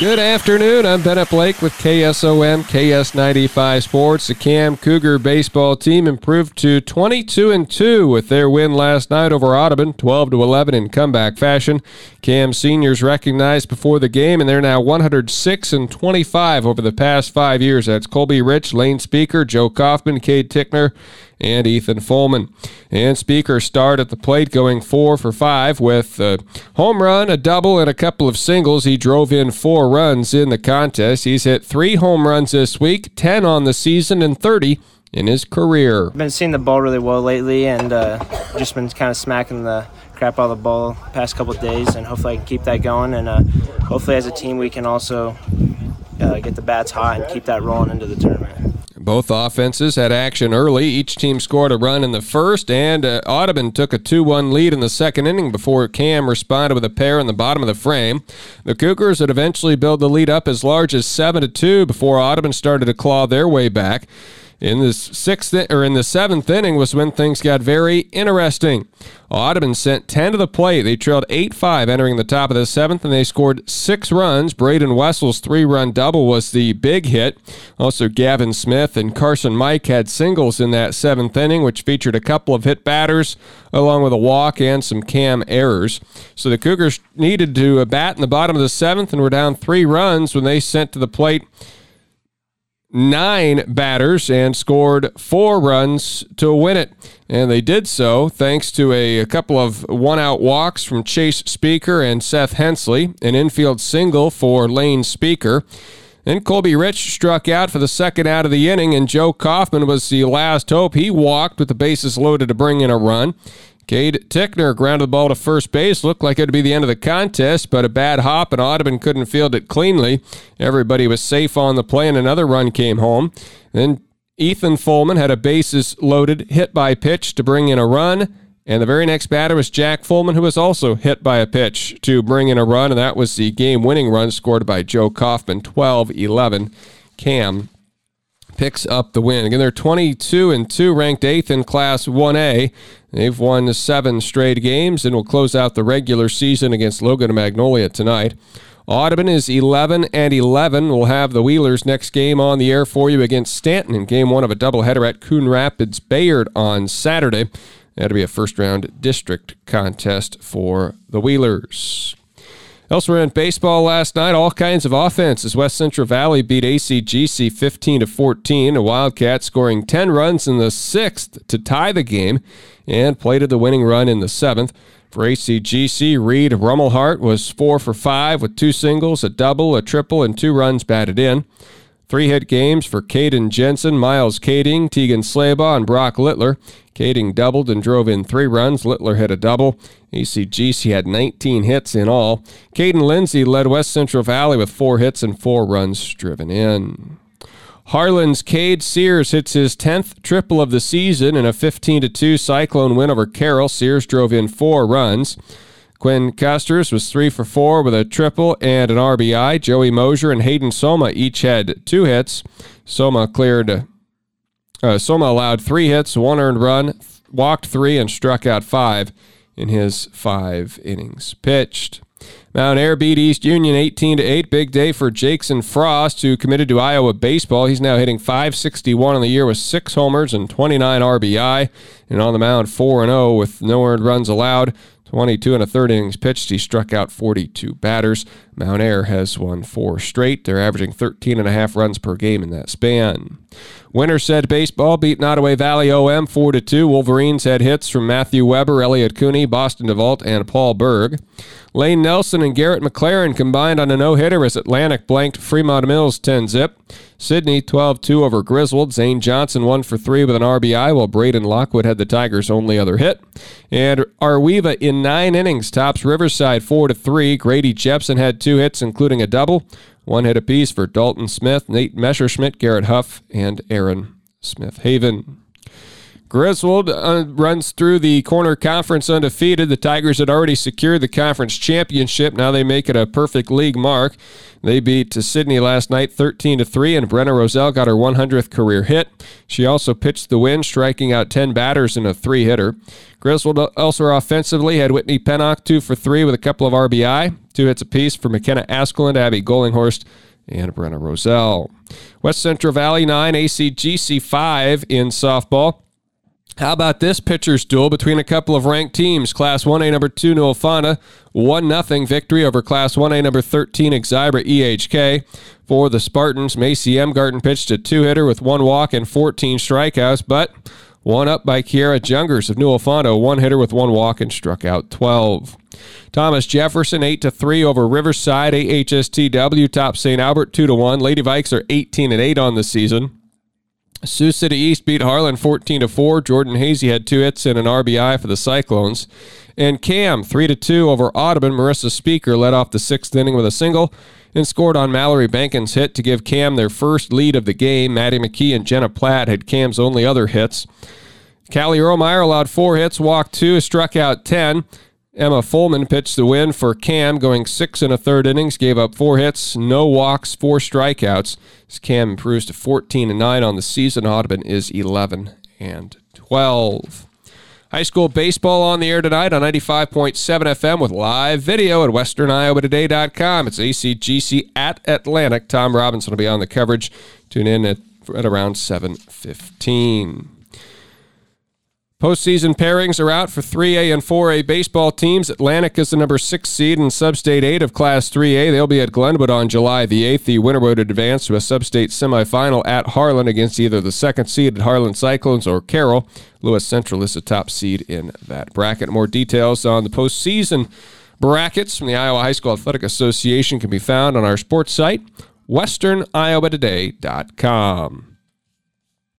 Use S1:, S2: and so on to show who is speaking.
S1: Good afternoon. I'm Bennett Blake with KSOM KS95 Sports. The Cam Cougar baseball team improved to 22 and 2 with their win last night over Audubon, 12 to 11 in comeback fashion. Cam seniors recognized before the game, and they're now 106 and 25 over the past five years. That's Colby Rich, Lane Speaker, Joe Kaufman, Cade Tickner, and Ethan Folman. And Speaker started at the plate going four for five with a home run, a double, and a couple of singles. He drove in four runs in the contest. He's hit three home runs this week, 10 on the season, and 30 in his career.
S2: I've been seeing the ball really well lately and uh, just been kind of smacking the crap out of the ball past couple days, and hopefully I can keep that going. And uh, hopefully, as a team, we can also uh, get the bats hot and keep that rolling into the tournament.
S1: Both offenses had action early. Each team scored a run in the first, and uh, Audubon took a 2 1 lead in the second inning before Cam responded with a pair in the bottom of the frame. The Cougars would eventually build the lead up as large as 7 to 2 before Audubon started to claw their way back. In the sixth or in the seventh inning was when things got very interesting. Audubon sent 10 to the plate. They trailed 8 5 entering the top of the seventh, and they scored six runs. Braden Wessel's three run double was the big hit. Also, Gavin Smith and Carson Mike had singles in that seventh inning, which featured a couple of hit batters, along with a walk and some cam errors. So the Cougars needed to uh, bat in the bottom of the seventh and were down three runs when they sent to the plate nine batters and scored four runs to win it. And they did so thanks to a, a couple of one out walks from Chase Speaker and Seth Hensley, an infield single for Lane Speaker. Then Colby Rich struck out for the second out of the inning, and Joe Kaufman was the last hope. He walked with the bases loaded to bring in a run. Cade Tickner grounded the ball to first base. Looked like it would be the end of the contest, but a bad hop and Audubon couldn't field it cleanly. Everybody was safe on the play, and another run came home. Then Ethan Folman had a bases loaded hit by pitch to bring in a run. And the very next batter was Jack Folman, who was also hit by a pitch to bring in a run, and that was the game winning run scored by Joe Kaufman, 12 11. Cam picks up the win. Again, they're 22 and 2, ranked eighth in Class 1A. They've won seven straight games and will close out the regular season against Logan and Magnolia tonight. Audubon is 11 and 11. We'll have the Wheelers next game on the air for you against Stanton in game one of a doubleheader at Coon Rapids Bayard on Saturday. That'll be a first round district contest for the Wheelers. Elsewhere in baseball last night, all kinds of offense as West Central Valley beat ACGC 15 to 14. A Wildcat scoring 10 runs in the sixth to tie the game and plated the winning run in the seventh. For ACGC, Reed Rummelhart was four for five with two singles, a double, a triple, and two runs batted in. Three hit games for Caden Jensen, Miles Kading, Tegan Slaybaugh, and Brock Littler. Kading doubled and drove in three runs. Littler hit a double. ACGC had 19 hits in all. Caden Lindsay led West Central Valley with four hits and four runs driven in. Harlan's Cade Sears hits his 10th triple of the season in a 15 2 Cyclone win over Carroll. Sears drove in four runs. Quinn Casters was three for four with a triple and an RBI. Joey Mosier and Hayden Soma each had two hits. Soma cleared. Uh, Soma allowed three hits, one earned run, walked three, and struck out five in his five innings pitched. Mount Ayr beat East Union 18 to 8. Big day for Jackson Frost, who committed to Iowa baseball. He's now hitting 561 on the year with six homers and 29 RBI, and on the mound 4 0 with no earned runs allowed. 22 and a third innings pitched. He struck out 42 batters. Mount Ayr has won four straight. They're averaging 13 and a half runs per game in that span. Winterset baseball beat Nodaway Valley OM 4 to 2. Wolverines had hits from Matthew Weber, Elliot Cooney, Boston DeVault, and Paul Berg. Lane Nelson and Garrett McLaren combined on a no hitter as Atlantic blanked Fremont Mills 10 zip. Sidney 12 2 over Griswold. Zane Johnson 1 for 3 with an RBI, while Braden Lockwood had the Tigers' only other hit. And Arweva in nine innings tops Riverside 4 to 3. Grady Jepson had two hits, including a double. One hit apiece for Dalton Smith, Nate Messerschmidt, Garrett Huff, and Aaron Smith Haven. Griswold uh, runs through the corner conference undefeated. The Tigers had already secured the conference championship. Now they make it a perfect league mark. They beat Sidney last night 13 to 3 and Brenna Roselle got her 100th career hit. She also pitched the win striking out 10 batters in a 3-hitter. Griswold elsewhere offensively had Whitney Pennock two for three with a couple of RBI, two hits apiece for McKenna Askeland, Abby Golinghorst, and Brenna Roselle. West Central Valley 9, ACGC 5 in softball. How about this pitcher's duel between a couple of ranked teams? Class 1A number 2 Newell-Fonda, 1 0 victory over Class 1A number 13 Exira EHK. For the Spartans, Macy M. Emgarten pitched a two hitter with one walk and 14 strikeouts, but one up by Kiera Jungers of Newell-Fonda, one hitter with one walk and struck out 12. Thomas Jefferson 8 to 3 over Riverside AHSTW top St. Albert 2 to 1. Lady Vikes are 18 and 8 on the season. Sioux City East beat Harlan 14 to 4. Jordan Hazy had two hits and an RBI for the Cyclones. And Cam 3 to 2 over Audubon. Marissa Speaker led off the sixth inning with a single and scored on Mallory Bankin's hit to give Cam their first lead of the game. Maddie McKee and Jenna Platt had Cam's only other hits. Callie Earlmeyer allowed four hits, walked two, struck out 10. Emma Fullman pitched the win for Cam, going six and a third innings, gave up four hits, no walks, four strikeouts. As Cam improves to 14 and 9 on the season, Audubon is 11 and 12. High school baseball on the air tonight on 95.7 FM with live video at westerniowatoday.com. It's ACGC at Atlantic. Tom Robinson will be on the coverage. Tune in at, at around 715. Postseason pairings are out for 3A and 4A baseball teams. Atlantic is the number six seed in Substate 8 of Class 3A. They'll be at Glenwood on July the 8th. The winner would advance to a Substate semifinal at Harlan against either the second seeded Harlan Cyclones or Carroll. Lewis Central is the top seed in that bracket. More details on the postseason brackets from the Iowa High School Athletic Association can be found on our sports site, westerniowatoday.com.